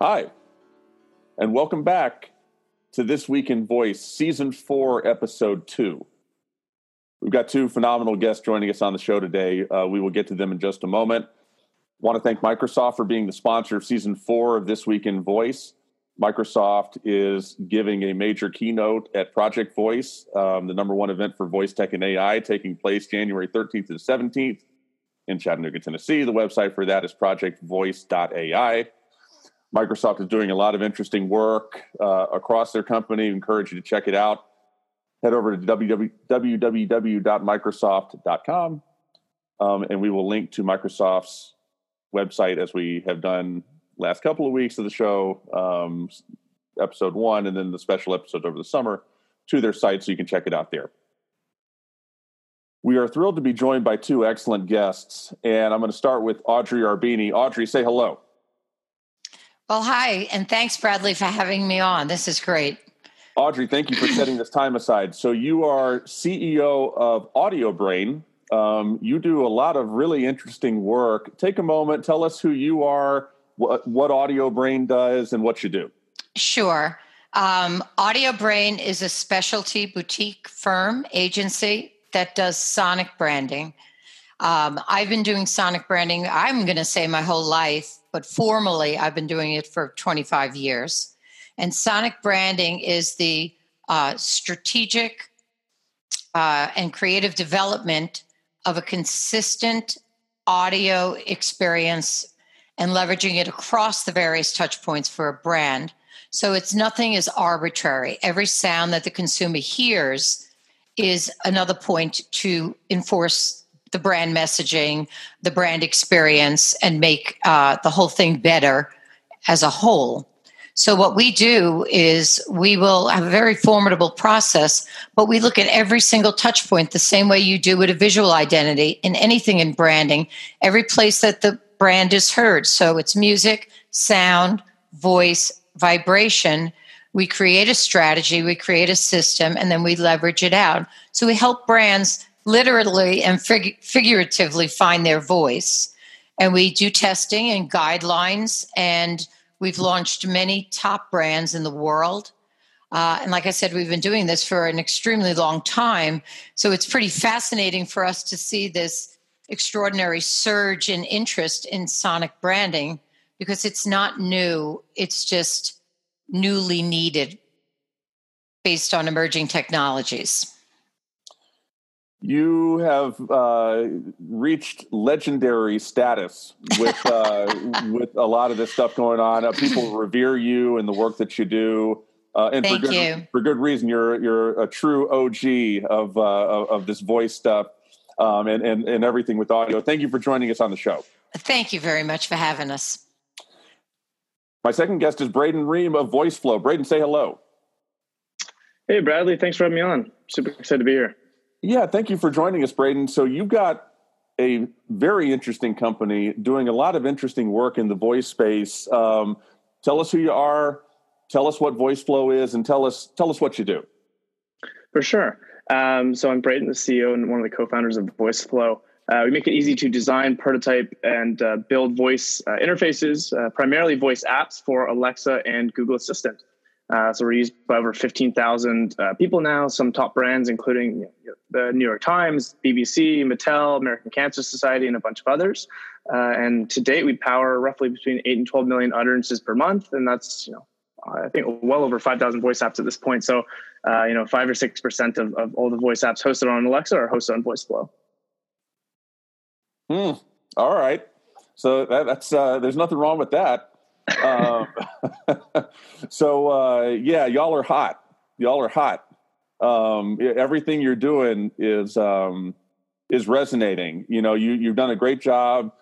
Hi, and welcome back to This Week in Voice, Season 4, Episode 2. We've got two phenomenal guests joining us on the show today. Uh, we will get to them in just a moment. Want to thank Microsoft for being the sponsor of Season 4 of This Week in Voice. Microsoft is giving a major keynote at Project Voice, um, the number one event for voice tech and AI, taking place January 13th to 17th in Chattanooga, Tennessee. The website for that is projectvoice.ai. Microsoft is doing a lot of interesting work uh, across their company. I encourage you to check it out. Head over to www.microsoft.com, um, and we will link to Microsoft's website as we have done last couple of weeks of the show, um, episode one, and then the special episodes over the summer to their site so you can check it out there. We are thrilled to be joined by two excellent guests, and I'm going to start with Audrey Arbeeny. Audrey, say hello. Well, hi, and thanks, Bradley, for having me on. This is great. Audrey, thank you for setting this time aside. So, you are CEO of Audio Brain. Um, you do a lot of really interesting work. Take a moment, tell us who you are, what, what Audio Brain does, and what you do. Sure. Um, Audio Brain is a specialty boutique firm agency that does sonic branding. Um, I've been doing sonic branding, I'm going to say my whole life, but formally, I've been doing it for 25 years. And sonic branding is the uh, strategic uh, and creative development of a consistent audio experience and leveraging it across the various touch points for a brand. So it's nothing is arbitrary. Every sound that the consumer hears is another point to enforce the brand messaging, the brand experience, and make uh, the whole thing better as a whole. So, what we do is we will have a very formidable process, but we look at every single touch point the same way you do with a visual identity in anything in branding, every place that the brand is heard. So, it's music, sound, voice, vibration. We create a strategy, we create a system, and then we leverage it out. So, we help brands literally and fig- figuratively find their voice. And we do testing and guidelines and We've launched many top brands in the world. Uh, and like I said, we've been doing this for an extremely long time. So it's pretty fascinating for us to see this extraordinary surge in interest in sonic branding because it's not new, it's just newly needed based on emerging technologies. You have uh, reached legendary status with uh, with a lot of this stuff going on. Uh, people revere you and the work that you do, uh, and Thank for good, you. for good reason. You're you're a true OG of uh, of, of, this voice stuff um, and, and and everything with audio. Thank you for joining us on the show. Thank you very much for having us. My second guest is Braden Ream of VoiceFlow. Braden, say hello. Hey, Bradley. Thanks for having me on. Super excited to be here. Yeah, thank you for joining us, Braden. So you've got a very interesting company doing a lot of interesting work in the voice space. Um, tell us who you are, tell us what VoiceFlow is, and tell us tell us what you do. For sure. Um, so I'm Braden, the CEO and one of the co-founders of VoiceFlow. Uh, we make it easy to design, prototype, and uh, build voice uh, interfaces, uh, primarily voice apps for Alexa and Google Assistant. Uh, so we're used by over 15,000 uh, people now, some top brands, including you know, the New York Times, BBC, Mattel, American Cancer Society, and a bunch of others. Uh, and to date, we power roughly between 8 and 12 million utterances per month. And that's, you know, I think well over 5,000 voice apps at this point. So, uh, you know, five or 6% of, of all the voice apps hosted on Alexa are hosted on VoiceFlow. Hmm. All right. So that, that's, uh, there's nothing wrong with that um, so uh, yeah, y'all are hot. Y'all are hot. Um, everything you're doing is um, is resonating. You know, you you've done a great job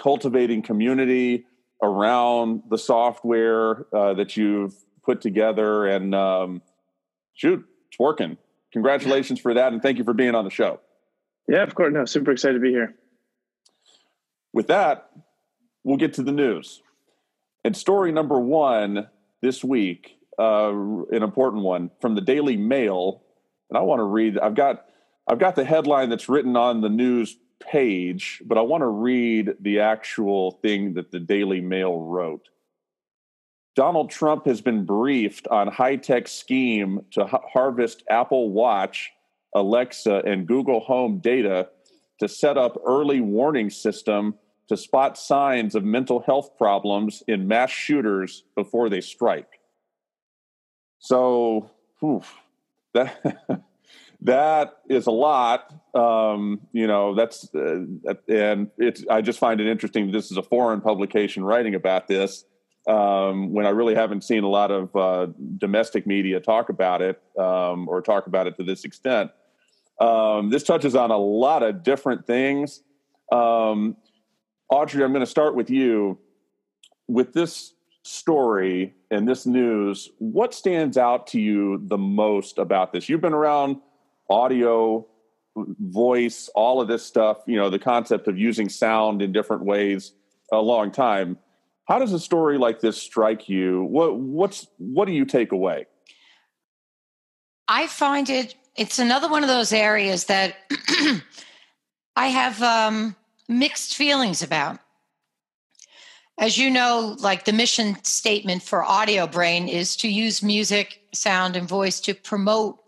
cultivating community around the software uh, that you've put together, and um, shoot, it's working. Congratulations for that, and thank you for being on the show. Yeah, of course. No, super excited to be here. With that, we'll get to the news. And story number one this week, uh, an important one from the Daily Mail, and I want to read. I've got I've got the headline that's written on the news page, but I want to read the actual thing that the Daily Mail wrote. Donald Trump has been briefed on high tech scheme to harvest Apple Watch, Alexa, and Google Home data to set up early warning system to spot signs of mental health problems in mass shooters before they strike. So, oof, that that is a lot. Um, you know, that's uh, and it's. I just find it interesting. This is a foreign publication writing about this um, when I really haven't seen a lot of uh, domestic media talk about it um, or talk about it to this extent. Um, this touches on a lot of different things. Um, Audrey, I'm going to start with you. With this story and this news, what stands out to you the most about this? You've been around audio, voice, all of this stuff, you know, the concept of using sound in different ways a long time. How does a story like this strike you? What what's what do you take away? I find it it's another one of those areas that I have um, mixed feelings about. As you know, like the mission statement for Audio Brain is to use music, sound, and voice to promote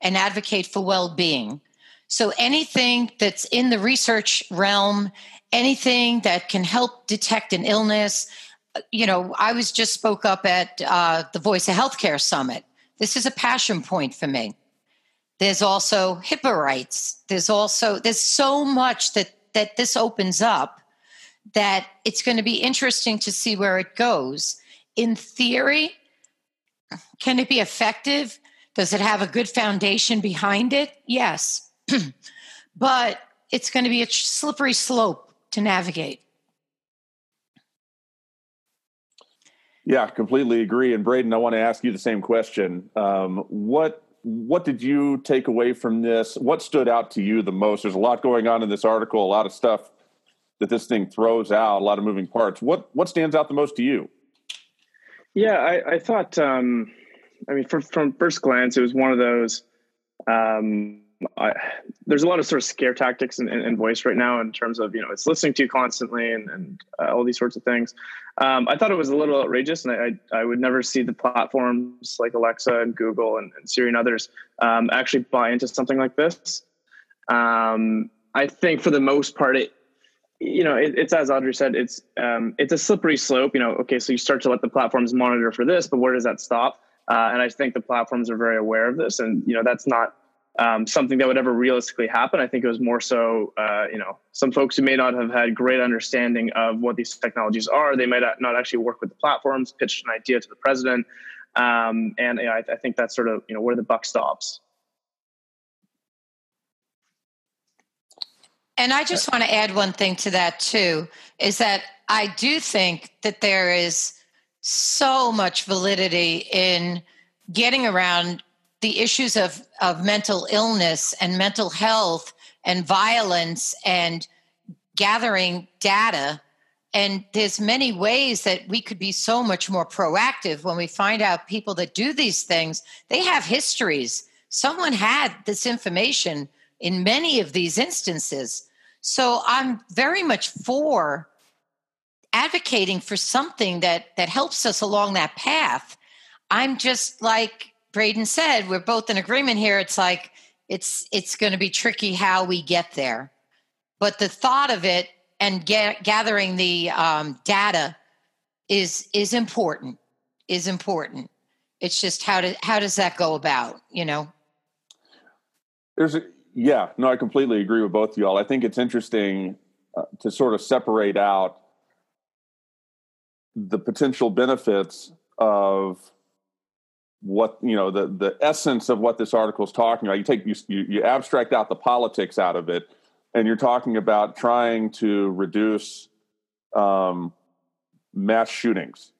and advocate for well being. So anything that's in the research realm, anything that can help detect an illness, you know, I was just spoke up at uh, the Voice of Healthcare Summit. This is a passion point for me. There's also HIPAA rights. There's also there's so much that that this opens up that it's going to be interesting to see where it goes. In theory, can it be effective? Does it have a good foundation behind it? Yes. but it's going to be a slippery slope to navigate. Yeah, completely agree. And Braden, I want to ask you the same question. Um, what what did you take away from this? What stood out to you the most? There's a lot going on in this article, a lot of stuff that this thing throws out, a lot of moving parts. What what stands out the most to you? Yeah, I, I thought. Um, I mean, from from first glance, it was one of those. Um, I, there's a lot of sort of scare tactics in, voice right now in terms of you know it's listening to you constantly and, and uh, all these sorts of things. Um, I thought it was a little outrageous, and I, I, I would never see the platforms like Alexa and Google and, and Siri and others um, actually buy into something like this. Um, I think for the most part, it you know it, it's as Audrey said, it's um, it's a slippery slope. You know, okay, so you start to let the platforms monitor for this, but where does that stop? Uh, and I think the platforms are very aware of this, and you know that's not um, something that would ever realistically happen. I think it was more so, uh, you know, some folks who may not have had great understanding of what these technologies are, they might not actually work with the platforms, pitched an idea to the president, um, and you know, I, I think that's sort of you know where the buck stops. And I just want to add one thing to that too, is that I do think that there is so much validity in getting around the issues of, of mental illness and mental health and violence and gathering data. And there's many ways that we could be so much more proactive when we find out people that do these things. They have histories. Someone had this information in many of these instances. So i'm very much for advocating for something that that helps us along that path. I'm just like Braden said, we're both in agreement here. It's like it's it's going to be tricky how we get there, but the thought of it and get, gathering the um, data is is important. Is important. It's just how to how does that go about? You know. There's a yeah no I completely agree with both of y'all. I think it's interesting uh, to sort of separate out the potential benefits of what you know the the essence of what this article is talking about. You take you, you abstract out the politics out of it, and you're talking about trying to reduce um, mass shootings,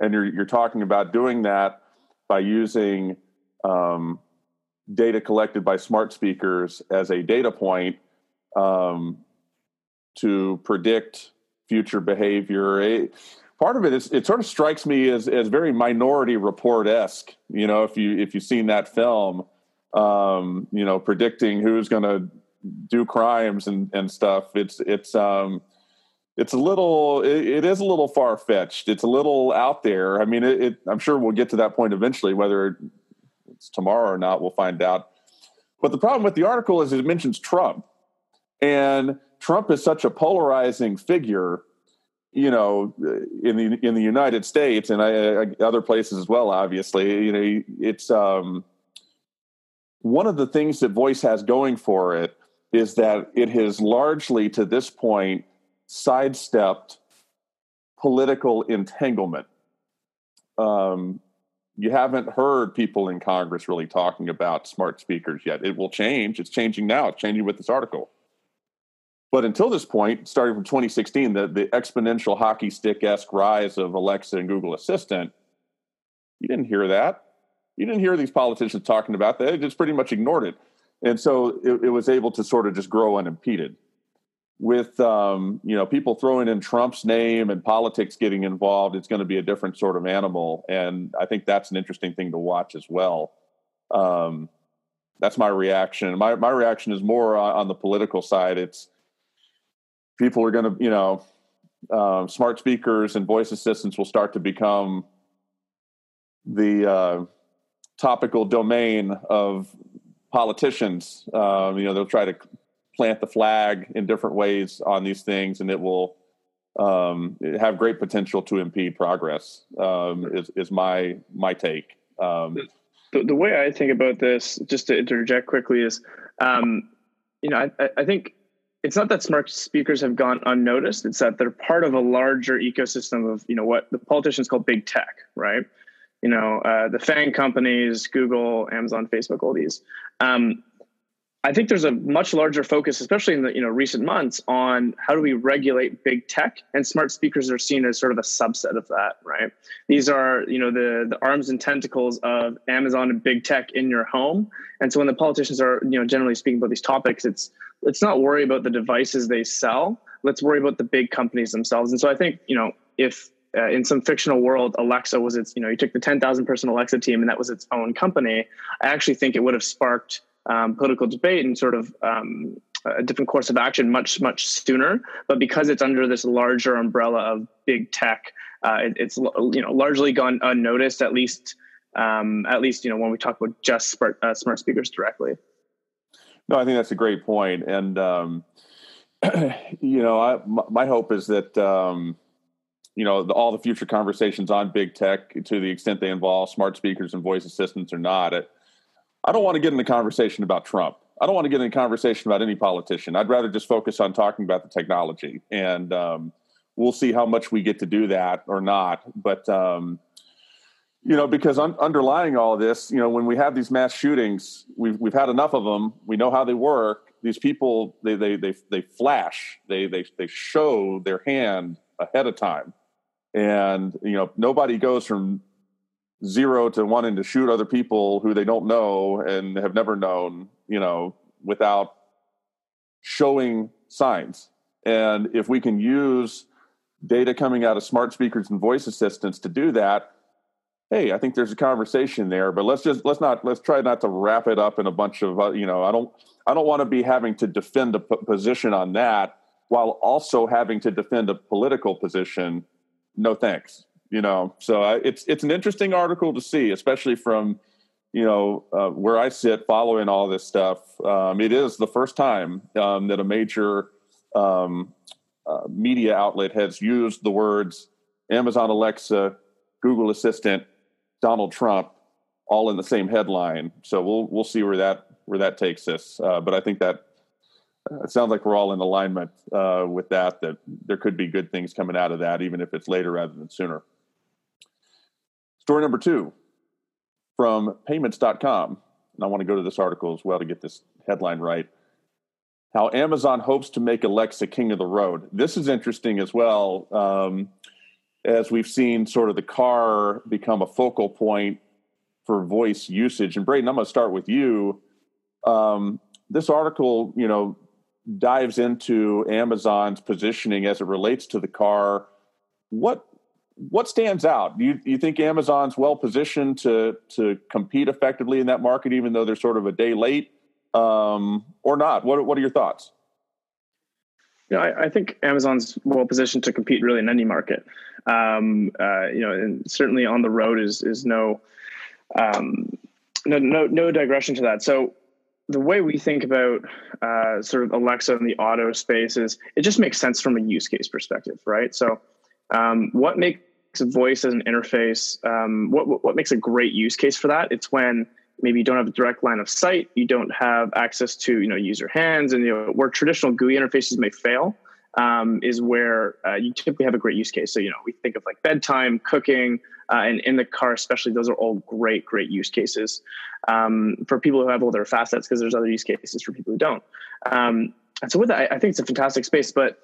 and you're you're talking about doing that by using um, data collected by smart speakers as a data point um, to predict future behavior part of it is it sort of strikes me as as very minority report esque you know if you if you've seen that film um you know predicting who's going to do crimes and and stuff it's it's um it's a little it, it is a little far fetched. It's a little out there. I mean, it, it, I'm sure we'll get to that point eventually. Whether it's tomorrow or not, we'll find out. But the problem with the article is it mentions Trump, and Trump is such a polarizing figure. You know, in the in the United States and I, I, other places as well. Obviously, you know, it's um, one of the things that Voice has going for it is that it has largely, to this point, sidestepped political entanglement. Um, you haven't heard people in Congress really talking about smart speakers yet. It will change. It's changing now. It's changing with this article. But until this point, starting from 2016, the, the exponential hockey stick esque rise of Alexa and Google Assistant, you didn't hear that. You didn't hear these politicians talking about that. They just pretty much ignored it. And so it, it was able to sort of just grow unimpeded with um, you know people throwing in Trump's name and politics getting involved, it's going to be a different sort of animal, and I think that's an interesting thing to watch as well. Um, that's my reaction. My my reaction is more on, the political side. It's people are going to you know um, smart speakers and voice assistants will start to become the uh, topical domain of politicians. Um, you know they'll try to plant the flag in different ways on these things, and it will um, have great potential to impede progress. Um, is, is my my take. Um, the, the, way I think about this, just to interject quickly, is um, you know I, I think it's not that smart speakers have gone unnoticed. It's that they're part of a larger ecosystem of you know what the politicians call big tech, right? You know uh, the FANG companies, Google, Amazon, Facebook, all these. Um, I think there's a much larger focus, especially in the you know recent months, on how do we regulate big tech, and smart speakers are seen as sort of a subset of that, right? These are you know the the arms and tentacles of Amazon and big tech in your home, and so when the politicians are you know generally speaking about these topics, it's let's not worry about the devices they sell, let's worry about the big companies themselves. And so I think you know if uh, in some fictional world, Alexa was its, you know, you took the 10,000 person Alexa team and that was its own company. I actually think it would have sparked um, political debate and sort of um, a different course of action much much sooner. But because it's under this larger umbrella of big tech, uh, it, it's you know largely gone unnoticed. At least um, at least you know when we talk about just smart, uh, smart speakers directly. No, I think that's a great point, and um, you know, I, my hope is that um, you know the, all the future conversations on big tech, to the extent they involve smart speakers and voice assistants or not, it, I don't want to get in a conversation about Trump. I don't want to get in a conversation about any politician. I'd rather just focus on talking about the technology, and um, we'll see how much we get to do that or not. But um, you know, because un- underlying all this, you know, when we have these mass shootings, we've we've had enough of them. We know how they work. These people, they they they they flash. They they they show their hand ahead of time, and you know, nobody goes from zero to wanting to shoot other people who they don't know and have never known, you know, without showing signs. And if we can use data coming out of smart speakers and voice assistants to do that, hey, I think there's a conversation there. But let's just let's not let's try not to wrap it up in a bunch of uh, you know I don't I don't want to be having to defend a p- position on that while also having to defend a political position. No thanks you know? So I, it's it's an interesting article to see especially from you know uh, where i sit following all this stuff. Um, it is the first time um, that a major um, uh, media outlet has used the words amazon alexa google assistant donald trump all in the same headline. So we'll we'll see where that where that takes us. Uh, but i think that uh, it sounds like we're all in alignment uh, with that that there could be good things coming out of that even if it's later rather than sooner Story number two from PYMNTS.com. And I want to go to this article as well to get this headline right. How Amazon hopes to make Alexa king of the road. This is interesting as well, um, as we've seen sort of the car become a focal point for voice usage. And Braden, I'm going to start with you. Um, this article, you know, dives into Amazon's positioning as it relates to the car. What what stands out? Do you, you think Amazon's well positioned to to compete effectively in that market, even though they're sort of a day late, um, or not? What What are your thoughts? You know, I, I think Amazon's well positioned to compete really in any market. Um, uh, you know, and certainly on the road is is no, um, no no no digression to that. So the way we think about uh, sort of Alexa in the auto space is it just makes sense from a use case perspective, right? So, um, what makes voice as an interface? Um, what what makes a great use case for that? It's when maybe you don't have a direct line of sight, you don't have access to you know user hands, and you know where traditional GUI interfaces may fail um, is where uh, you typically have a great use case. So you know we think of like bedtime, cooking, uh, and in the car especially. Those are all great great use cases um, for people who have older facets because there's other use cases for people who don't. Um, and so with that, I, I think it's a fantastic space, but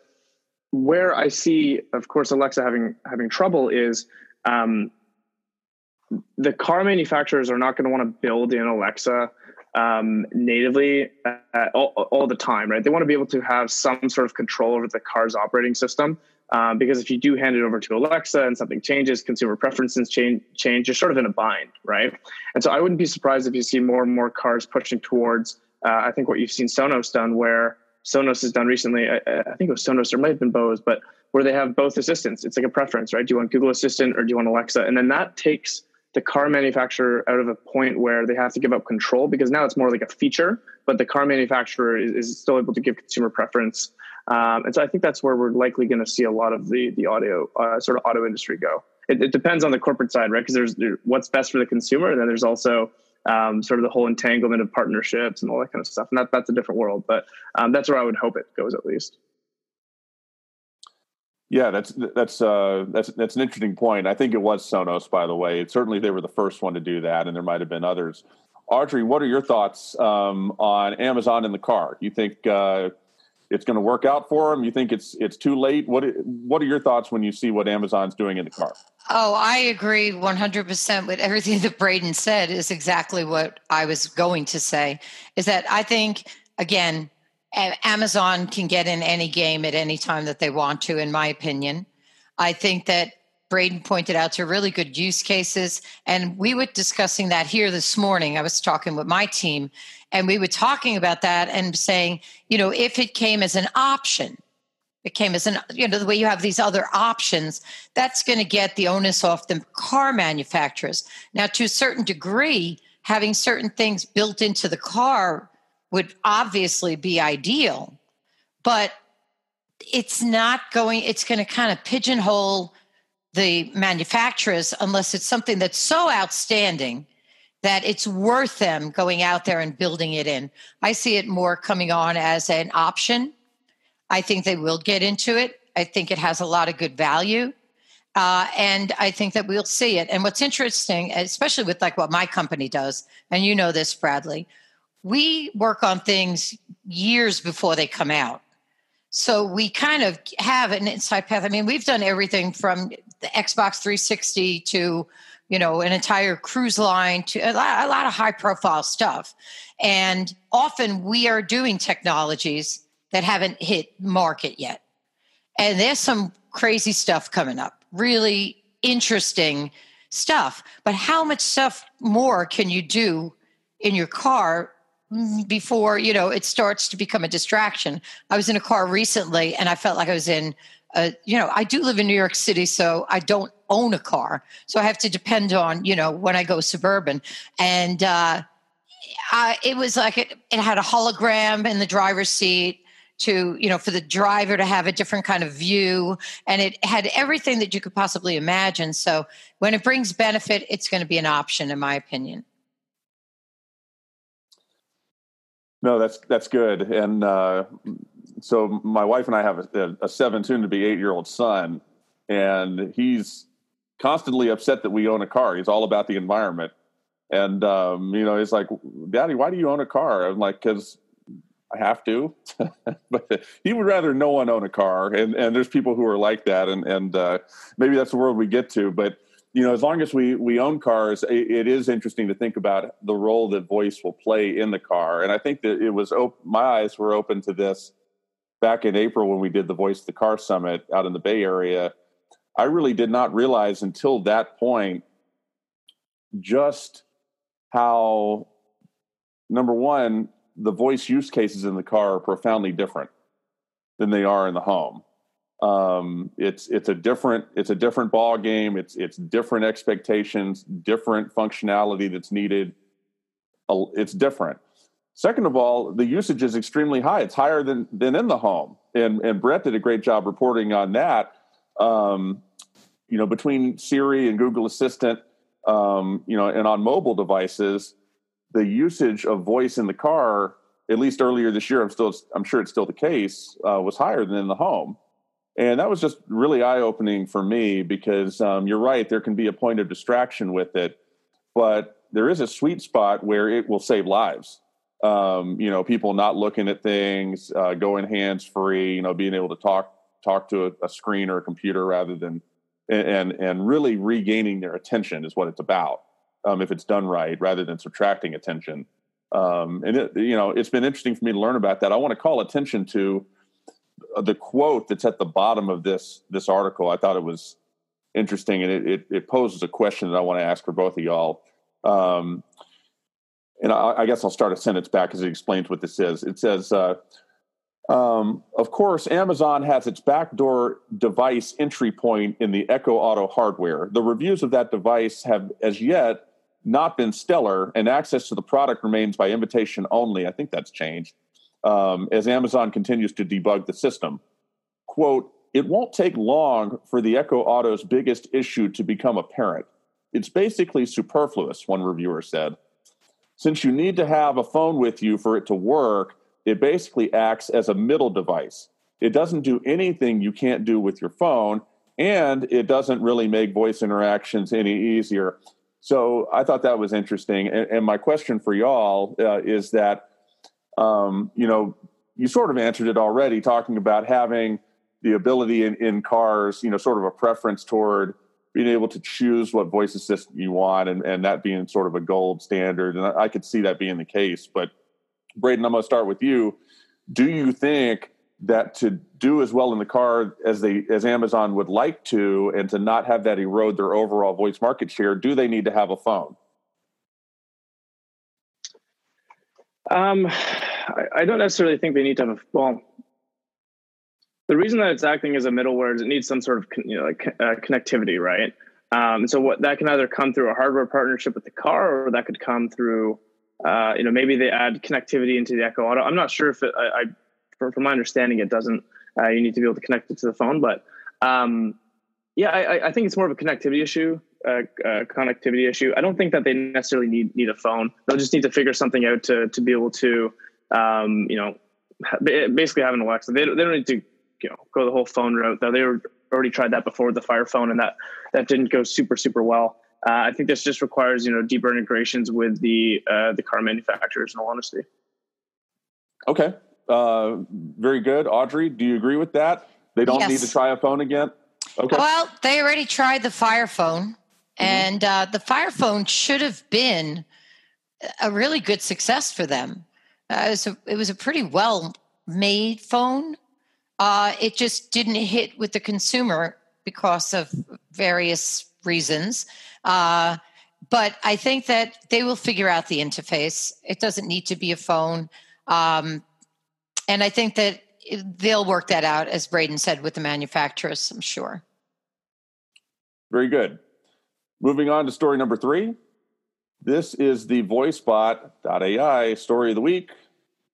where I see, of course, Alexa having having trouble is um, the car manufacturers are not going to want to build in Alexa um, natively uh, all, all, the time, right? They want to be able to have some sort of control over the car's operating system. Um, because if you do hand it over to Alexa and something changes, consumer preferences change, change, you're sort of in a bind, right? And so I wouldn't be surprised if you see more and more cars pushing towards, uh, I think what you've seen Sonos done, where Sonos has done recently, I, I think it was Sonos, or might have been Bose, but where they have both assistants. It's like a preference, right? Do you want Google Assistant or do you want Alexa? And then that takes the car manufacturer out of a point where they have to give up control because now it's more like a feature, but the car manufacturer is, is still able to give consumer preference. Um, and so I think that's where we're likely going to see a lot of the the audio uh, sort of auto industry go. It, it, depends on the corporate side, right? Because there's there, what's best for the consumer, and then there's also um, sort of the whole entanglement of partnerships and all that kind of stuff. And that, that's a different world, but um, that's where I would hope it goes at least. Yeah, that's that's uh, that's that's an interesting point. I think it was Sonos, by the way. It, certainly, they were the first one to do that, and there might have been others. Audrey, what are your thoughts um, on Amazon in the car? You think uh, it's going to work out for them? You think it's it's too late? What what are your thoughts when you see what Amazon's doing in the car? Oh, I agree 100% with everything that Braden said. Is exactly what I was going to say. Is that I think again Amazon can get in any game at any time that they want to, in my opinion. I think that Braden pointed out to really good use cases. And we were discussing that here this morning. I was talking with my team, and we were talking about that and saying, you know, if it came as an option, it came as an, you know, the way you have these other options, that's going to get the onus off the car manufacturers. Now, to a certain degree, having certain things built into the car would obviously be ideal, but it's not going, it's going to kind of pigeonhole the manufacturers unless it's something that's so outstanding that it's worth them going out there and building it in. I see it more coming on as an option. I think they will get into it. I think it has a lot of good value. Uh, and I think that we'll see it. And what's interesting, especially with like what my company does, and you know this, Bradley, we work on things years before they come out. So we kind of have an inside path. I mean, we've done everything from the Xbox 360 to, you know, an entire cruise line to a lot, a lot of high profile stuff. And often we are doing technologies that haven't hit market yet. And there's some crazy stuff coming up, really interesting stuff. But how much stuff more can you do in your car before you know it starts to become a distraction i was in a car recently and i felt like i was in a, you know i do live in new york city so i don't own a car. So i have to depend on you know when i go suburban. And uh I, it was like it, it had a hologram in the driver's seat to you know for the driver to have a different kind of view. And it had everything that you could possibly imagine. So when it brings benefit it's going to be an option in my opinion. No, that's that's good. And uh, so my wife and I have a, a seven, to be eight year old son, and he's constantly upset that we own a car. He's all about the environment, and um, you know, he's like, "Daddy, why do you own a car?" I'm like, "Because I have to." but he would rather no one own a car, and and there's people who are like that, and and uh, maybe that's the world we get to, but you know, as long as we we own cars, it, it is interesting to think about the role that voice will play in the car. And I think that it was op- my eyes were open to this back in April when we did the Voice of the Car Summit out in the Bay Area. I really did not realize until that point just how number one the voice use cases in the car are profoundly different than they are in the home. Um, it's it's a different it's a different ball game. It's it's different expectations, different functionality that's needed. It's different. Second of all, the usage is extremely high. It's higher than than in the home, and and Bret did a great job reporting on that. Um, you know, between Siri and Google Assistant, um, you know, and on mobile devices, the usage of voice in the car, at least earlier this year, I'm still I'm sure it's still the case, uh, was higher than in the home. And that was just really eye opening for me because um, you're right, there can be a point of distraction with it, but there is a sweet spot where it will save lives. Um, you know, people not looking at things, uh, going hands free, you know, being able to talk talk to a, a screen or a computer rather than and and really regaining their attention is what it's about. Um, if it's done right, rather than subtracting attention. Um, and it, you know, it's been interesting for me to learn about that. I want to call attention to the quote that's at the bottom of this this article. I thought it was interesting, and it it, it poses a question that I want to ask for both of y'all. Um, and I, I, guess I'll start a sentence back as it explains what this is. It says, uh, um, "Of course, Amazon has its backdoor device entry point in the Echo Auto hardware. The reviews of that device have, as yet, not been stellar, and access to the product remains by invitation only. I think that's changed." um, as Amazon continues to debug the system. Quote, it won't take long for the Echo Auto's biggest issue to become apparent. It's basically superfluous, one reviewer said. Since you need to have a phone with you for it to work, it basically acts as a middle device. It doesn't do anything you can't do with your phone, and it doesn't really make voice interactions any easier. So I thought that was interesting. And, and my question for y'all uh, is that um, you know, you sort of answered it already, talking about having the ability in, in cars, you know, sort of a preference toward being able to choose what voice assistant you want and, and that being sort of a gold standard. And I, I could see that being the case. But Braden, I'm going to start with you. Do you think that to do as well in the car as they as Amazon would like to, and to not have that erode their overall voice market share, do they need to have a phone? Um, I, I don't necessarily think they need to have a well. The reason that it's acting as a middleware is it needs some sort of you know, like, uh, connectivity, right? Um, so what that can either come through a hardware partnership with the car, or that could come through, uh, you know, maybe they add connectivity into the Echo Auto. I'm not sure if it, I, I from, from my understanding, it doesn't. Uh, you need to be able to connect it to the phone, but um, yeah, I, I, think it's more of a connectivity issue, uh, uh, connectivity issue. I don't think that they necessarily need need a phone. They'll just need to figure something out to to be able to um, you know, basically having Alexa. They, they don't need to, you know, go the whole phone route. Though they were already tried that before with the Fire Phone, and that that didn't go super super well. Uh, I think this just requires you know deeper integrations with the uh, the car manufacturers. In all honesty. Okay, uh, very good, Audrey. Do you agree with that? They don't yes. need to try a phone again. Okay. Well, they already tried the Fire Phone, mm-hmm. and uh, the Fire Phone should have been a really good success for them. Uh, it, was a, it was a pretty well made phone. Uh, it just didn't hit with the consumer because of various reasons. Uh, but I think that they will figure out the interface. It doesn't need to be a phone. Um, and I think that they'll work that out, as Braden said, with the manufacturers, I'm sure. Very good. Moving on to story number three. This is the VoiceBot.ai story of the week.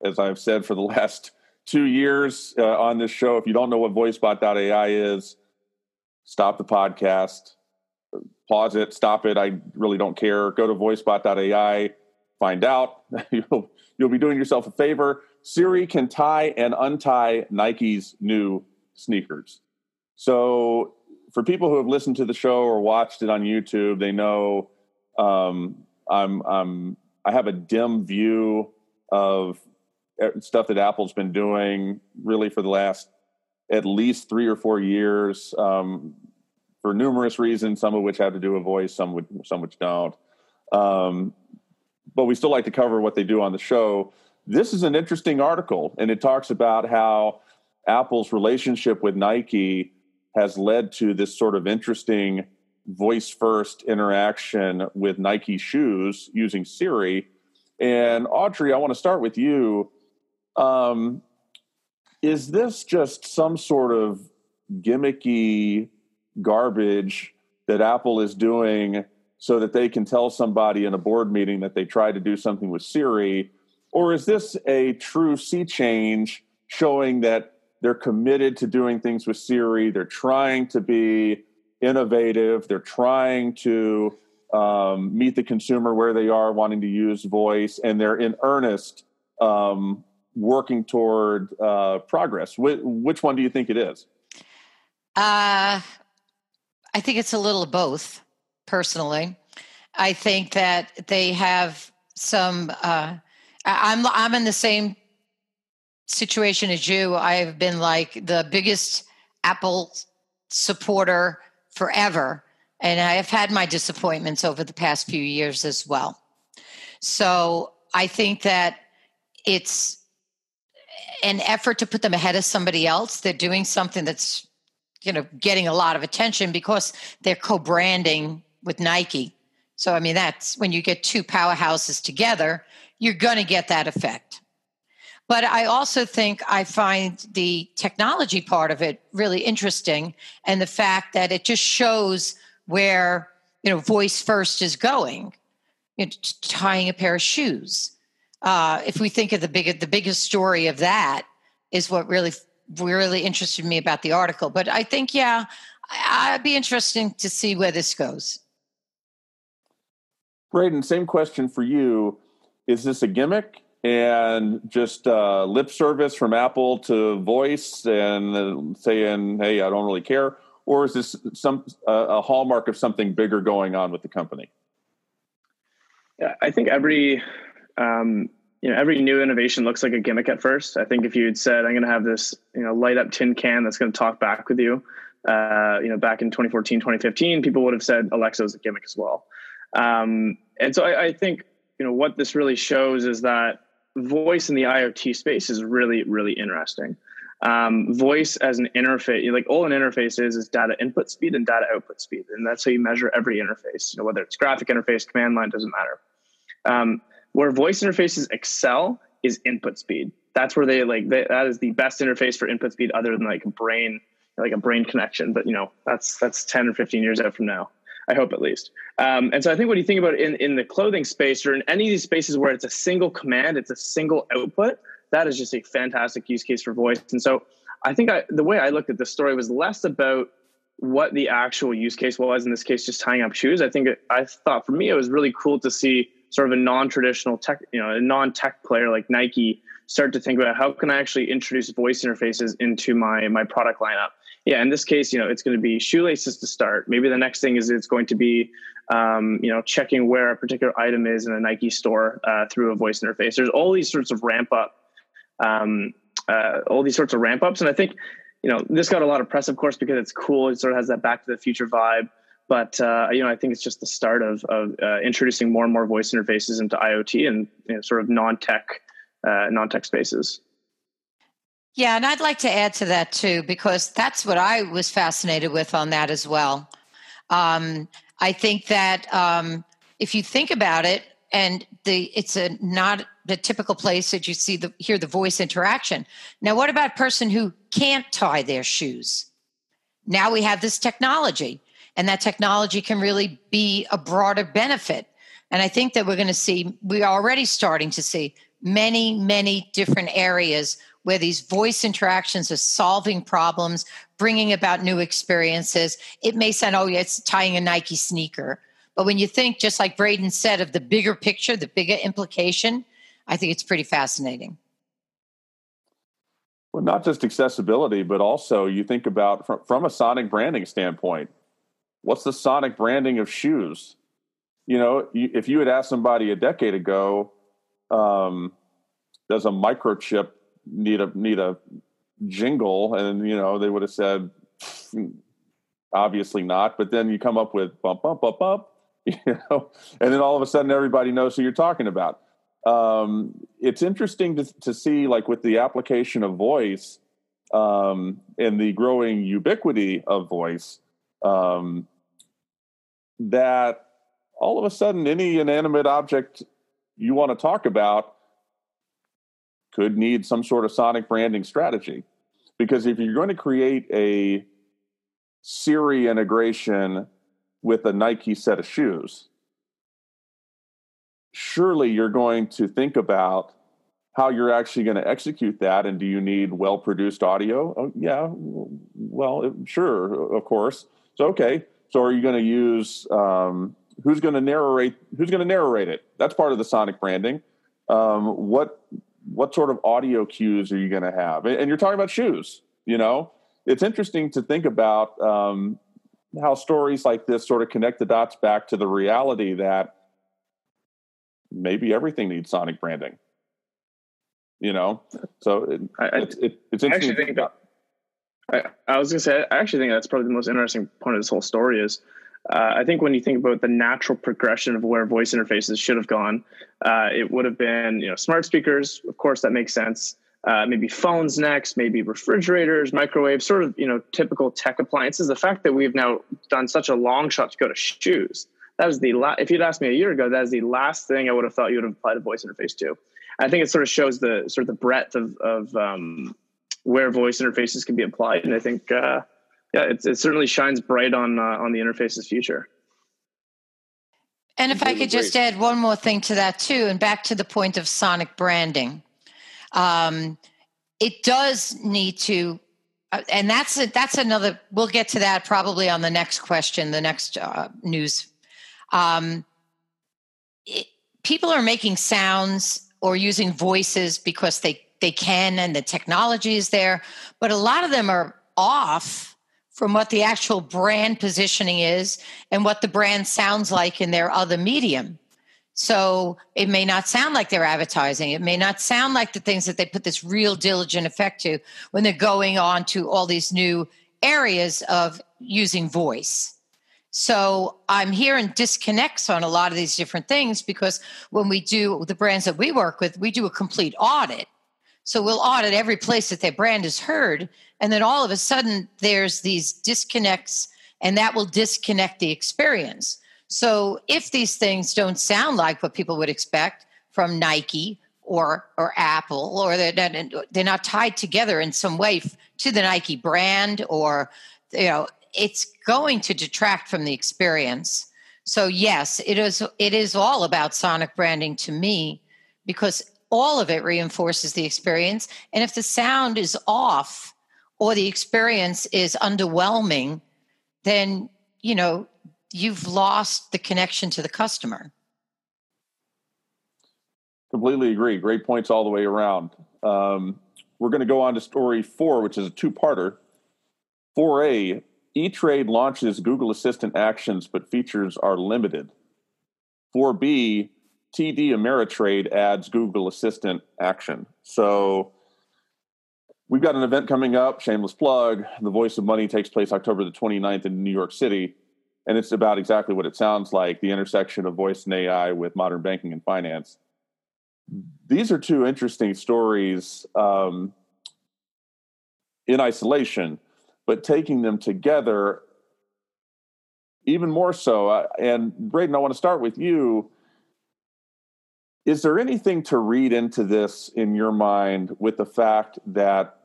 As I've said for the last two years uh, on this show, if you don't know what VoiceBot.ai is, stop the podcast, pause it, stop it. I really don't care. Go to VoiceBot.ai, find out. you'll, you'll be doing yourself a favor. Siri can tie and untie Nike's new sneakers. So, for people who have listened to the show or watched it on YouTube, they know um, I'm, I'm I have a dim view of stuff that Apple's been doing really for the last at least three or four years um, for numerous reasons, some of which have to do with voice, some would, some which don't. Um, but we still like to cover what they do on the show. This is an interesting article, and it talks about how Apple's relationship with Nike has led to this sort of interesting voice first interaction with Nike shoes using Siri. And Audrey, I want to start with you. Um, is this just some sort of gimmicky garbage that Apple is doing so that they can tell somebody in a board meeting that they tried to do something with Siri? Or is this a true sea change showing that they're committed to doing things with Siri? They're trying to be innovative, they're trying to um, meet the consumer where they are wanting to use voice, and they're in earnest um, working toward uh, progress. Wh- which one do you think it is? Uh, I think it's a little of both, personally. I think that they have some. Uh, I'm I'm in the same situation as you. I've been like the biggest Apple supporter forever, and I have had my disappointments over the past few years as well. So I think that it's an effort to put them ahead of somebody else. They're doing something that's you know getting a lot of attention because they're co-branding with Nike. So I mean that's when you get two powerhouses together, you're going to get that effect. But I also think I find the technology part of it really interesting and the fact that it just shows where you know voice first is going. You know, tying a pair of shoes. Uh, if we think of the big the biggest story of that is what really really interested me about the article. But I think, yeah, I'd be interesting to see where this goes. Braden, same question for you. Is this a gimmick and just uh, lip service from Apple to voice and uh, saying, hey, I don't really care? Or is this some uh, a hallmark of something bigger going on with the company? Yeah, I think every um, you know every new innovation looks like a gimmick at first. I think if you had said i'm going to have this you know light up tin can that's going to talk back with you uh, you know back in 2014 2015 people would have said alexa is a gimmick as well. Um, and so I, I think you know what this really shows is that voice in the iot space is really really interesting. Um, voice as an interface like all an interface is is data input speed and data output speed and that's how you measure every interface you know whether it's graphic interface command line doesn't matter. Um, where voice interfaces excel is input speed. That's where they like they, that is the best interface for input speed other than like a brain like a brain connection. But you know that's that's ten or fifteen years out from now. I hope at least. Um, and so I think when you think about in in the clothing space or in any of these spaces where it's a single command, it's a single output. That is just a fantastic use case for voice. And so I think I, the way I looked at this story was less about what the actual use case was. In this case, just tying up shoes. I think it, I thought for me it was really cool to see sort of a non-traditional tech, you know, a non-tech player like Nike start to think about how can I actually introduce voice interfaces into my my product lineup. Yeah, in this case, you know, it's going to be shoelaces to start. Maybe the next thing is it's going to be, um, you know, checking where a particular item is in a Nike store uh, through a voice interface. There's all these sorts of ramp up, um, uh, all these sorts of ramp ups, and I think, you know, this got a lot of press, of course, because it's cool. It sort of has that Back to the Future vibe but uh, you know, I think it's just the start of, of uh, introducing more and more voice interfaces into IoT and you know, sort of non-tech uh, non-tech spaces. Yeah, and I'd like to add to that too because that's what I was fascinated with on that as well. Um, I think that um, if you think about it, and the it's a not the typical place that you see the hear the voice interaction. Now, what about a person who can't tie their shoes? Now we have this technology and that technology can really be a broader benefit. And I think that we're going to see, we are already starting to see many, many different areas where these voice interactions are solving problems, bringing about new experiences. It may sound, oh, yeah, it's tying a Nike sneaker. But when you think, just like Braden said, of the bigger picture, the bigger implication, I think it's pretty fascinating. Well, not just accessibility, but also you think about from, from a sonic branding standpoint what's the sonic branding of shoes? You know, if you had asked somebody a decade ago, um, does a microchip need a need a jingle? And you know, they would have said, obviously not. But then you come up with bump bump bump bump, you know, and then all of a sudden everybody knows who you're talking about. Um, it's interesting to, to see, like with the application of voice um, and the growing ubiquity of voice. Um, that all of a sudden any inanimate object you want to talk about could need some sort of sonic branding strategy. because if you're going to create a Siri integration with a Nike set of shoes, surely you're going to think about how you're actually going to execute that and do you need well produced audio oh, yeah well sure of course so okay so are you going to use um, who's going to narrate who's going to narrate it? That's part of the sonic branding. Um, what what sort of audio cues are you going to have? And you're talking about shoes you know? It's interesting to think about um, how stories like this sort of connect the dots back to the reality that maybe everything needs sonic branding. You know? So it, I, it's, it, it's interesting I actually think that, I, I was to say i actually think that's probably the most interesting point of this whole story is uh, I think when you think about the natural progression of where voice interfaces should have gone, uh, it would have been you know smart speakers. Of course, that makes sense. Uh, maybe phones next, maybe refrigerators, microwaves, sort of you know typical tech appliances. The fact that we've now done such a long shot to go to shoes, that was the la- if you'd asked me a year ago, that is the last thing I would have thought you would have applied a voice interface to. I think it sort of shows the sort of the breadth of of um, where voice interfaces can be applied, and I think uh, yeah, it, it certainly shines bright on uh, on the interface's future. And if I could just add one more thing to that too, and back to the point of sonic branding, um, it does need to, uh, and that's a, that's another. We'll get to that probably on the next question, the next uh, news. Um, it, people are making sounds or using voices because they they can and the technology is there, but a lot of them are off from what the actual brand positioning is and what the brand sounds like in their other medium. So it may not sound like they're advertising. It may not sound like the things that they put this real diligent effect to when they're going on to all these new areas of using voice. So I'm hearing disconnects on a lot of these different things because when we do the brands that we work with, we do a complete audit. So we'll audit every place that their brand is heard and then all of a sudden, there's these disconnects, and that will disconnect the experience. So if these things don't sound like what people would expect from Nike or or Apple, or they're not, they're not tied together in some way to the Nike brand, or you know, it's going to detract from the experience. So yes, it is it is all about sonic branding to me because all of it reinforces the experience. And if the sound is off, or the experience is underwhelming, then, you know, you've lost the connection to the customer. Completely agree. Great points all the way around. Um, we're going to go on to story four, which is a two parter. 4A E Trade launches Google Assistant actions, but features are limited. 4B TD Ameritrade adds Google Assistant action. So We've got an event coming up, shameless plug. The Voice of Money takes place October the 29th in New York City. And it's about exactly what it sounds like the intersection of voice and AI with modern banking and finance. These are two interesting stories um, in isolation, but taking them together, even more so. Uh, and Braden, I want to start with you. Is there anything to read into this in your mind with the fact that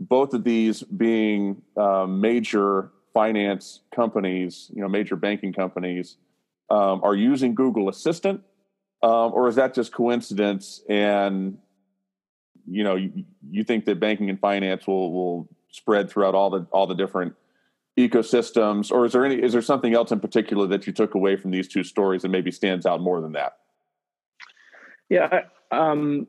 both of these being uh, major finance companies, you know, major banking companies, um, are using Google Assistant, um, or is that just coincidence? And you know, you, you, think that banking and finance will will spread throughout all the all the different ecosystems, or is there any is there something else in particular that you took away from these two stories that maybe stands out more than that? Yeah, um,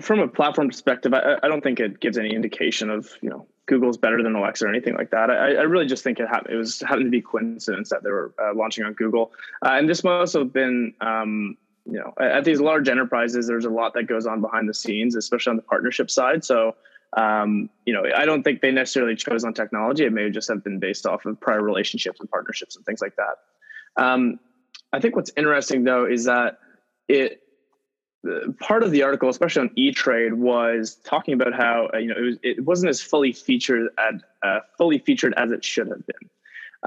from a platform perspective, I, I, don't think it gives any indication of you know Google's better than Alexa or anything like that. I, I really just think it, ha- it was happened to be coincidence that they were uh, launching on Google, uh, and this must have been um, you know at these large enterprises. There's a lot that goes on behind the scenes, especially on the partnership side. So um, you know I don't think they necessarily chose on technology. It may just have been based off of prior relationships and partnerships and things like that. Um, I think what's interesting though is that it part of the article, especially on E Trade, was talking about how uh, you know it, was, it wasn't as fully featured at uh, fully featured as it should have been.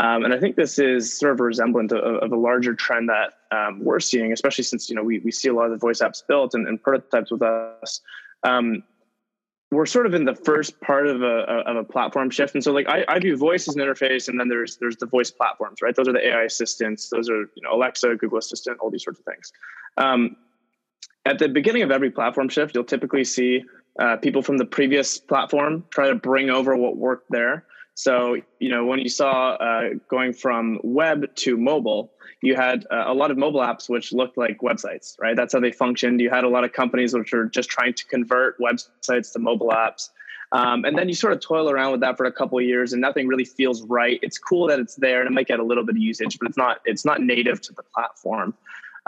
Um, and I think this is sort of a resemblance of, of a larger trend that um, we're seeing, especially since you know we, we see a lot of the voice apps built and, and prototypes with us. Um, we're sort of in the first part of a of a platform shift, and so like I, I view voice as an interface, and then there's there's the voice platforms, right? Those are the AI assistants. Those are you know Alexa, Google Assistant, all these sorts of things. At the beginning of every platform shift, you'll typically see uh, people from the previous platform try to bring over what worked there. So, you know, when you saw uh, going from web to mobile, you had uh, a lot of mobile apps which looked like websites, right? That's how they functioned. You had a lot of companies which are just trying to convert websites to mobile apps. Um, and then you sort of toil around with that for a couple of years, and nothing really feels right. It's cool that it's there, and it might get a little bit of usage, but it's not it's not native to the platform.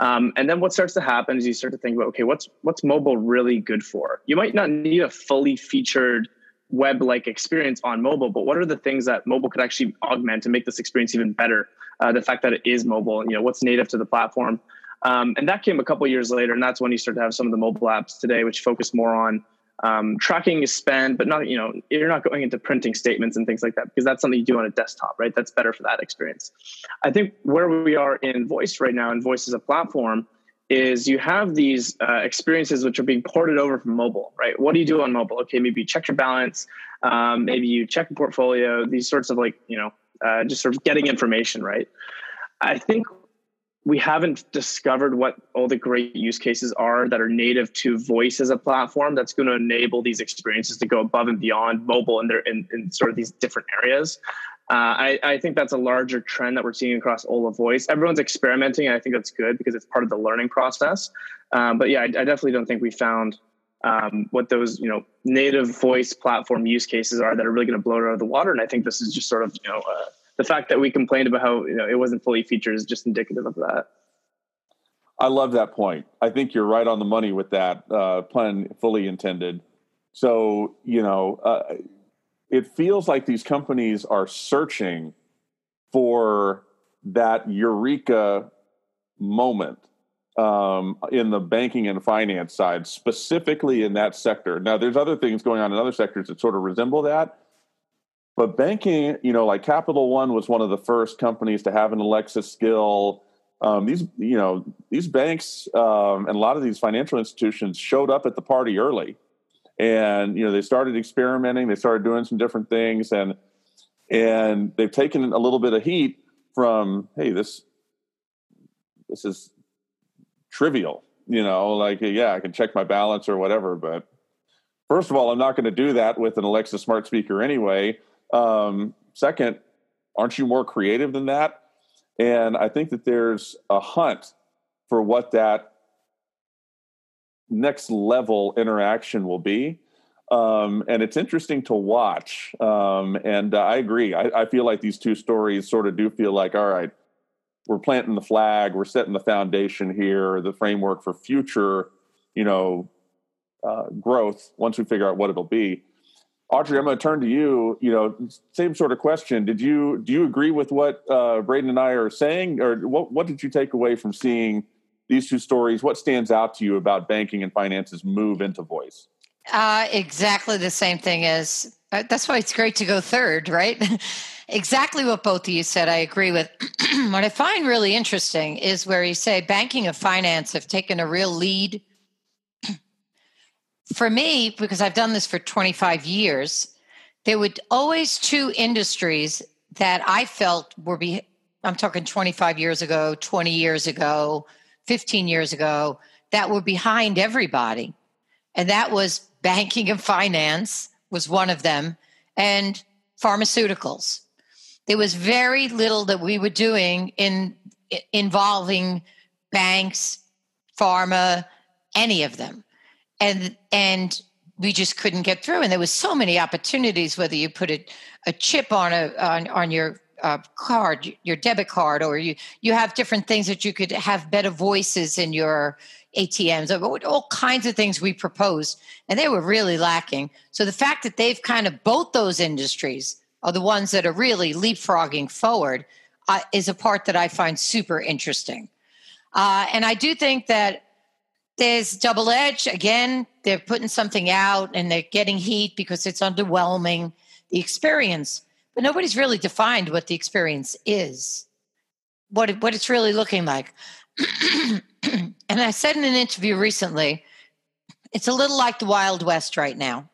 Um, and then what starts to happen is you start to think about okay, what's what's mobile really good for? You might not need a fully featured web like experience on mobile, but what are the things that mobile could actually augment and make this experience even better? Uh, the fact that it is mobile, you know, what's native to the platform. Um, and that came a couple years later, and that's when you start to have some of the mobile apps today, which focus more on um, tracking is spend, but not, you know, you're not going into printing statements and things like that because that's something you do on a desktop, right? That's better for that experience. I think where we are in voice right now, and voice as a platform, is you have these uh, experiences which are being ported over from mobile, right? What do you do on mobile? Okay, maybe you check your balance, um, maybe you check a portfolio, these sorts of like, you know, uh, just sort of getting information, right? I think we haven't discovered what all the great use cases are that are native to voice as a platform that's going to enable these experiences to go above and beyond mobile and they're in, in sort of these different areas uh, I, I, think that's a larger trend that we're seeing across all of voice. Everyone's experimenting, and I think that's good because it's part of the learning process. Um, but yeah, I, I, definitely don't think we found um, what those you know native voice platform use cases are that are really going to blow it out of the water. And I think this is just sort of you know uh, the fact that we complained about how you know it wasn't fully featured is just indicative of that. I love that point. I think you're right on the money with that uh, pun fully intended. So you know uh, it feels like these companies are searching for that eureka moment um, in the banking and finance side, specifically in that sector. Now, there's other things going on in other sectors that sort of resemble that. But banking, you know, like Capital One was one of the first companies to have an Alexa skill. Um, these, you know, these banks um, and a lot of these financial institutions showed up at the party early and you know they started experimenting they started doing some different things and and they've taken a little bit of heat from hey this this is trivial you know like yeah i can check my balance or whatever but first of all i'm not going to do that with an alexa smart speaker anyway um, second aren't you more creative than that and i think that there's a hunt for what that next level interaction will be. Um, and it's interesting to watch. Um, and uh, I agree. I, I, feel like these two stories sort of do feel like, all right, we're planting the flag, we're setting the foundation here, the framework for future, you know, uh, growth once we figure out what it'll be. Audrey, I'm going to turn to you. You know, same sort of question. Did you do you agree with what uh, Braden and I are saying, or what what did you take away from seeing these two stories, what stands out to you about banking and finances move into voice? Uh, exactly the same thing as uh, that's why it's great to go third, right? exactly what both of you said, I agree with. what I find really interesting is where you say banking and finance have taken a real lead. For me, because I've done this for 25 years, there were always two industries that I felt were be I'm talking 25 years ago, 20 years ago, 15 years ago that were behind everybody. And that was banking and finance was one of them and pharmaceuticals. There was very little that we were doing in involving banks, pharma, any of them. And and we just couldn't get through. And there was so many opportunities, whether you put a, a chip on a on, on your uh, card, your debit card, or you you have different things that you could have better voices in your ATMs, all kinds of things we proposed, and they were really lacking. So the fact that they've kind of both those industries are the ones that are really leapfrogging forward uh, is a part that I find super interesting. Uh, and I do think that there's double edge. Again, they're putting something out and they're getting heat because it's underwhelming the experience but nobody's really defined what the experience is, what it, what it's really looking like. and I said in an interview recently, it's a little like the Wild West right now.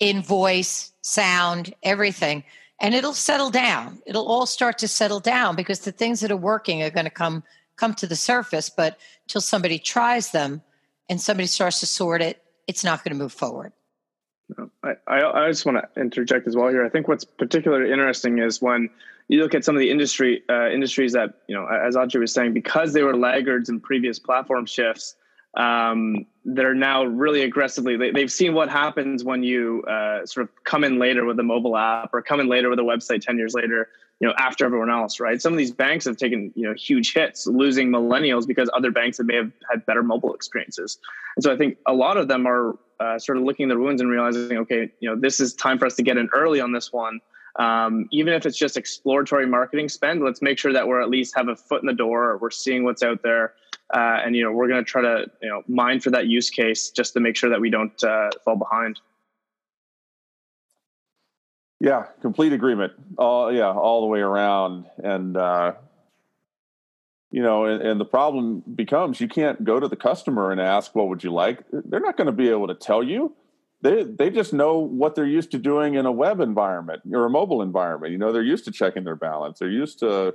in voice, sound, everything. And it'll settle down. It'll all start to settle down because the things that are working are going to come come to the surface. But till somebody tries them and somebody starts to sort it, it's not going to move forward. I, I, just want to interject as well here. I think what's particularly interesting is when you look at some of the industry uh, industries that you know, as Audrey was saying, because they were laggards in previous platform shifts, um, they're now really aggressively. They, have seen what happens when you uh, sort of come in later with a mobile app or come in later with a website ten years later. You know, after everyone else, right? Some of these banks have taken you know huge hits, losing millennials because other banks that may have had better mobile experiences. And so I think a lot of them are uh, sort of looking at the wounds and realizing, okay, you know, this is time for us to get in early on this one. Um, even if it's just exploratory marketing spend, let's make sure that we're at least have a foot in the door. We're seeing what's out there, uh, and you know, we're going to try to you know mine for that use case just to make sure that we don't uh, fall behind. Yeah, complete agreement. All yeah, all the way around, and uh, you know and, and, the problem becomes you can't go to the customer and ask what would you like? They're not going to be able to tell you. They they just know what they're used to doing in a web environment or a mobile environment. You know they're used to checking their balance. They're used to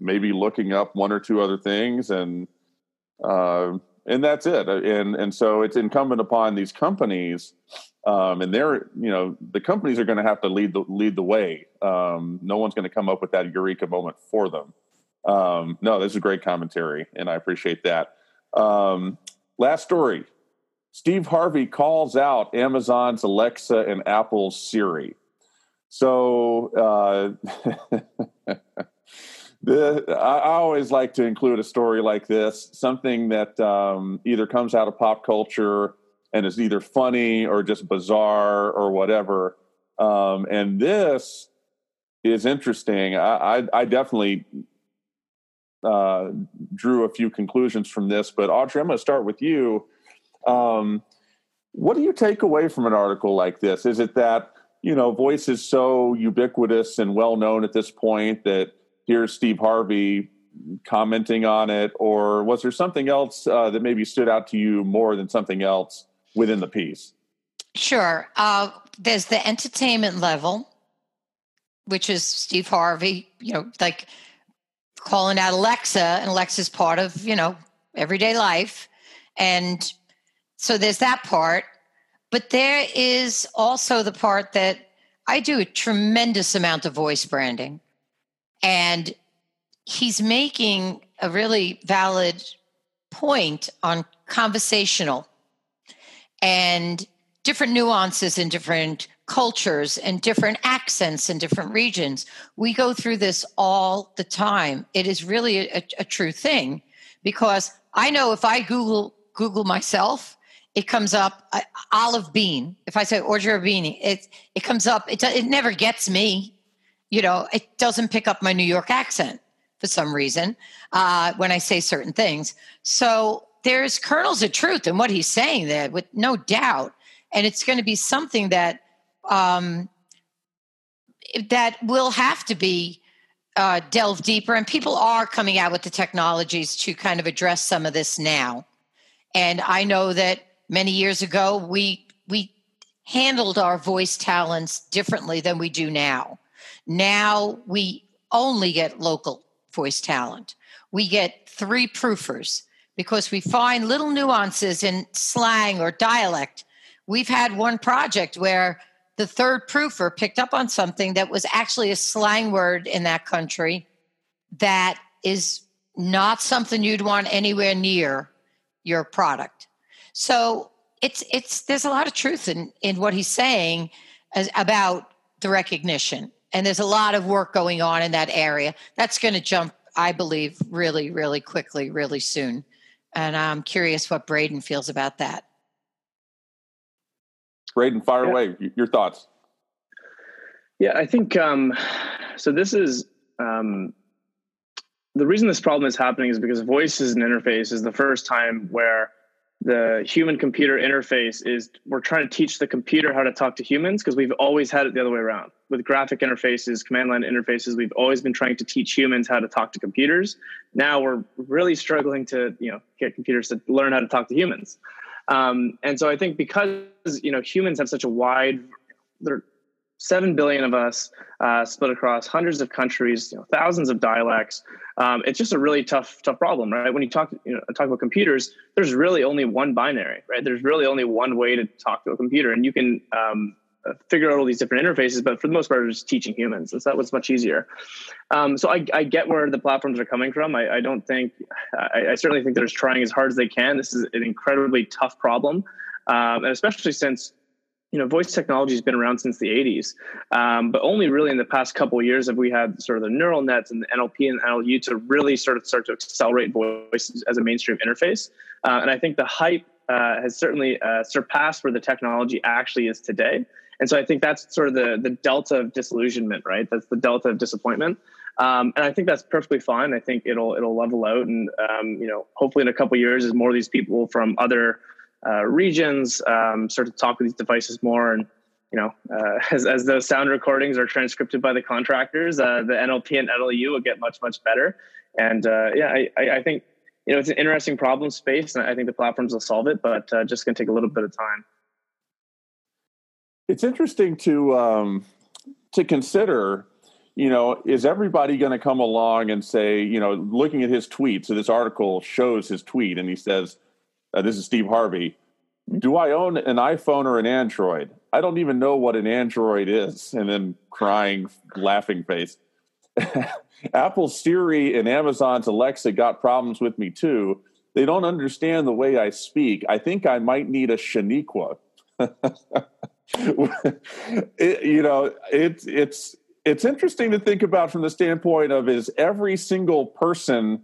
maybe looking up one or two other things and uh, and that's it and and so it's incumbent upon these companies um, and they're you know the companies are going to have to lead the lead the way um, no one's going to come up with that eureka moment for them um, no, this is great commentary, and I appreciate that. Um, last story Steve Harvey calls out Amazon's Alexa and Apple's Siri. So, uh, the, I, always like to include a story like this, something that um, either comes out of pop culture and is either funny or just bizarre or whatever. Um, and this is interesting. I, I, I definitely uh, drew a few conclusions from this. But Audrey, I'm going to start with you. Um, what do you take away from an article like this? Is it that you know voice is so ubiquitous and well known at this point that here's Steve Harvey commenting on it, or was there something else uh, that maybe stood out to you more than something else within the piece? Sure. Uh, there's the entertainment level, which is Steve Harvey. You know, like calling out Alexa, and Alexa's part of, you know, everyday life. And so there's that part. But there is also the part that I do a tremendous amount of voice branding. And he's making a really valid point on conversational and different nuances in different cultures and different accents in different regions. We go through this all the time. It is really a, a, true thing because I know if I Google Google myself, it comes up uh, olive bean. If I say Audrey Beanie, it it comes up. It it never gets me. You know, it doesn't pick up my New York accent for some reason uh, when I say certain things. So there's kernels of truth in what he's saying there, with no doubt. And it's going to be something that um, that will have to be uh, delve deeper. And people are coming out with the technologies to kind of address some of this now. And I know that many years ago we we handled our voice talents differently than we do now. Now we only get local voice talent. We get three proofers because we find little nuances in slang or dialect. We've had one project where the third proofer picked up on something that was actually a slang word in that country that is not something you'd want anywhere near your product. So it's it's there's a lot of truth in in what he's saying as, about the recognition, and there's a lot of work going on in that area. That's going to jump, I believe, really, really quickly, really soon. And I'm curious what Braden feels about that. Braden, fire yeah. away. Your thoughts. Yeah, I think um, so. This is um, the reason this problem is happening is because voice as an interface is the first time where the human computer interface is we're trying to teach the computer how to talk to humans because we've always had it the other way around. With graphic interfaces command line interfaces we've always been trying to teach humans how to talk to computers. Now we're really struggling to you know get computers to learn how to talk to humans. Um, and so I think because you know humans have such a wide there seven billion of us uh, split across hundreds of countries, you know, thousands of dialects. Um, it's just a really tough, tough problem, right? When you talk, you know, talk about computers, there's really only one binary, right? There's really only one way to talk to a computer, and you can um, uh, figure out all these different interfaces. But for the most part, it's teaching humans, so that was much easier. Um, so I, I, get where the platforms are coming from. I, I don't think, I, I, certainly think they're trying as hard as they can. This is an incredibly tough problem, um, and especially since you know, voice technology has been around since the 80s, um, but only really in the past couple of years have we had sort of the neural nets and the NLP and NLU to really sort of start to accelerate voice as a mainstream interface. Uh, and I think the hype uh, has certainly uh, surpassed where the technology actually is today. And so I think that's sort of the the delta of disillusionment, right? That's the delta of disappointment. Um, and I think that's perfectly fine. I think it'll it'll level out, and um, you know, hopefully in a couple years, as more of these people from other uh, regions, um, start to talk with these devices more. And, you know, uh, as, as those sound recordings are transcribed by the contractors, uh, the NLP and NLU will get much, much better. And uh, yeah, I, I, think, you know, it's an interesting problem space and I think the platforms will solve it, but uh, just going to take a little bit of time. It's interesting to, um, to consider you know, is everybody going to come along and say, you know, looking at his tweet? So this article shows his tweet, and he says, uh, this is Steve Harvey. Do I own an iPhone or an Android? I don't even know what an Android is. And then crying, laughing face. Apple Siri and Amazon's Alexa got problems with me too. They don't understand the way I speak. I think I might need a Shaniqua. it, you know, it's it's it's interesting to think about from the standpoint of is every single person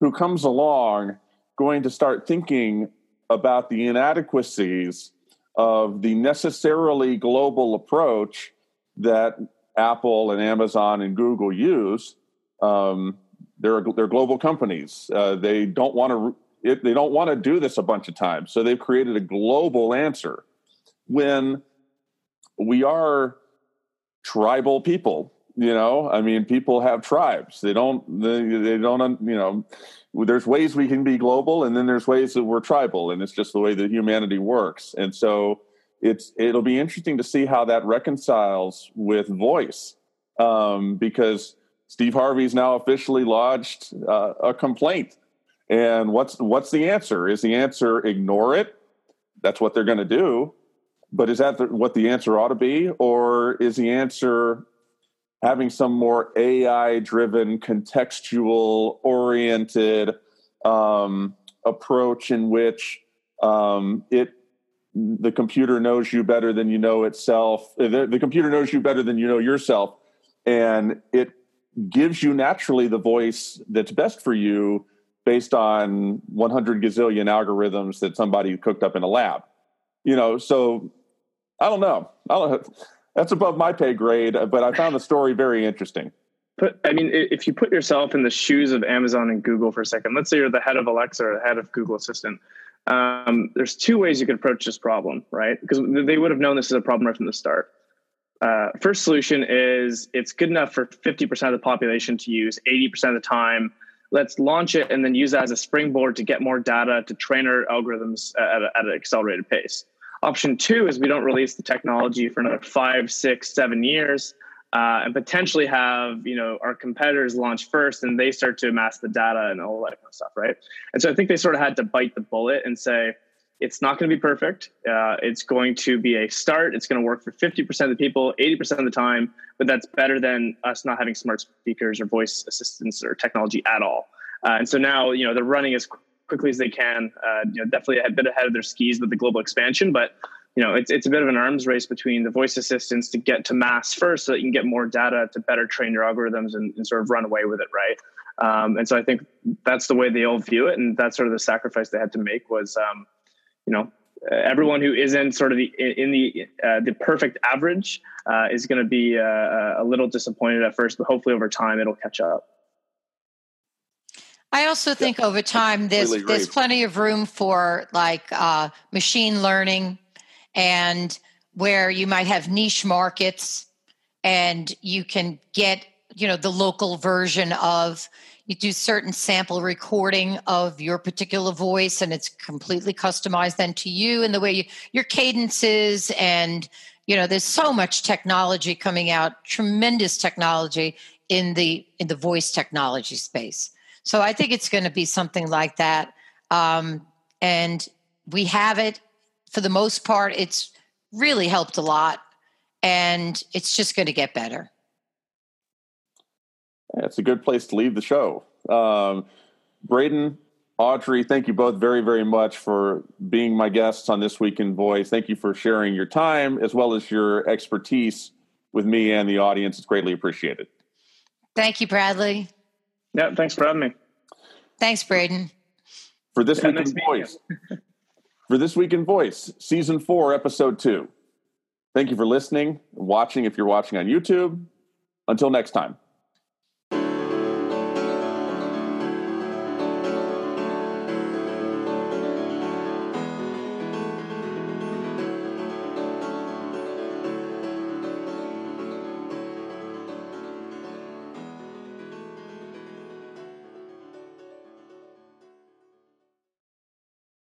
who comes along going to start thinking about the inadequacies of the necessarily global approach that Apple and Amazon and Google use. Um, they're they're global companies. Uh, they don't want to they don't want to do this a bunch of times. So they've created a global answer when we are tribal people. You know, I mean, people have tribes. They don't. They, they don't. You know, there's ways we can be global and then there's ways that we're tribal and it's just the way that humanity works. And so it's it'll be interesting to see how that reconciles with voice um, because steve harvey's now officially lodged uh, a complaint. And what's what's the answer? Is the answer ignore it? That's what they're going to do. But is that the, what the answer ought to be? Or is the answer having some more AI driven, contextual oriented um, approach in which um, it the computer knows you better than you know itself. Uh, the, the, computer knows you better than you know yourself, and it gives you naturally the voice that's best for you based on 100 gazillion algorithms that somebody cooked up in a lab. You know, so I don't know. I don't that's above my pay grade, but I found the story very interesting. But I mean, if you put yourself in the shoes of Amazon and Google for a second, let's say you're the head of Alexa or the head of Google Assistant. Um, there's two ways you could approach this problem, right? Because they would have known this is a problem right from the start. Uh, first solution is it's good enough for 50% of the population to use 80% of the time. Let's launch it and then use that as a springboard to get more data to train our algorithms at, a, at an accelerated pace. Option two is we don't release the technology for another five, six, seven years, uh, and potentially have you know our competitors launch first, and they start to amass the data and all that kind of stuff, right? And so I think they sort of had to bite the bullet and say it's not going to be perfect. Uh, it's going to be a start. It's going to work for 50% of the people, 80% of the time, but that's better than us not having smart speakers or voice assistants or technology at all. Uh, and so now, you know, they're running as quickly as they can. Uh, you know, definitely a bit ahead of their skis with the global expansion, but you know, it's it's a bit of an arms race between the voice assistants to get to mass first, so that you can get more data to better train your algorithms and, and sort of run away with it, right? Um, and so I think that's the way they all view it, and that's sort of the sacrifice they had to make was, um, you know, everyone who isn't sort of the in the uh, the perfect average uh, is going to be uh, a little disappointed at first, but hopefully over time it'll catch up. I also think yeah. over time there's there's plenty of room for like uh, machine learning and where you might have niche markets and you can get you know the local version of you do certain sample recording of your particular voice and it's completely customized then to you and the way you, your cadences and you know there's so much technology coming out tremendous technology in the in the voice technology space so i think it's going to be something like that um, and we have it for the most part it's really helped a lot and it's just going to get better it's a good place to leave the show um, braden Audrey, thank you both very, very much for being my guests on This Week in Voice. Thank you for sharing your time as well as your expertise with me and the audience. It's greatly appreciated. Thank you, Bradley. Yeah, thanks for having me. Thanks, Braden. For This yeah, Week nice in Voice. for This Week in Voice, Season 4, Episode 2. Thank you for listening, watching if you're watching on YouTube. Until next time.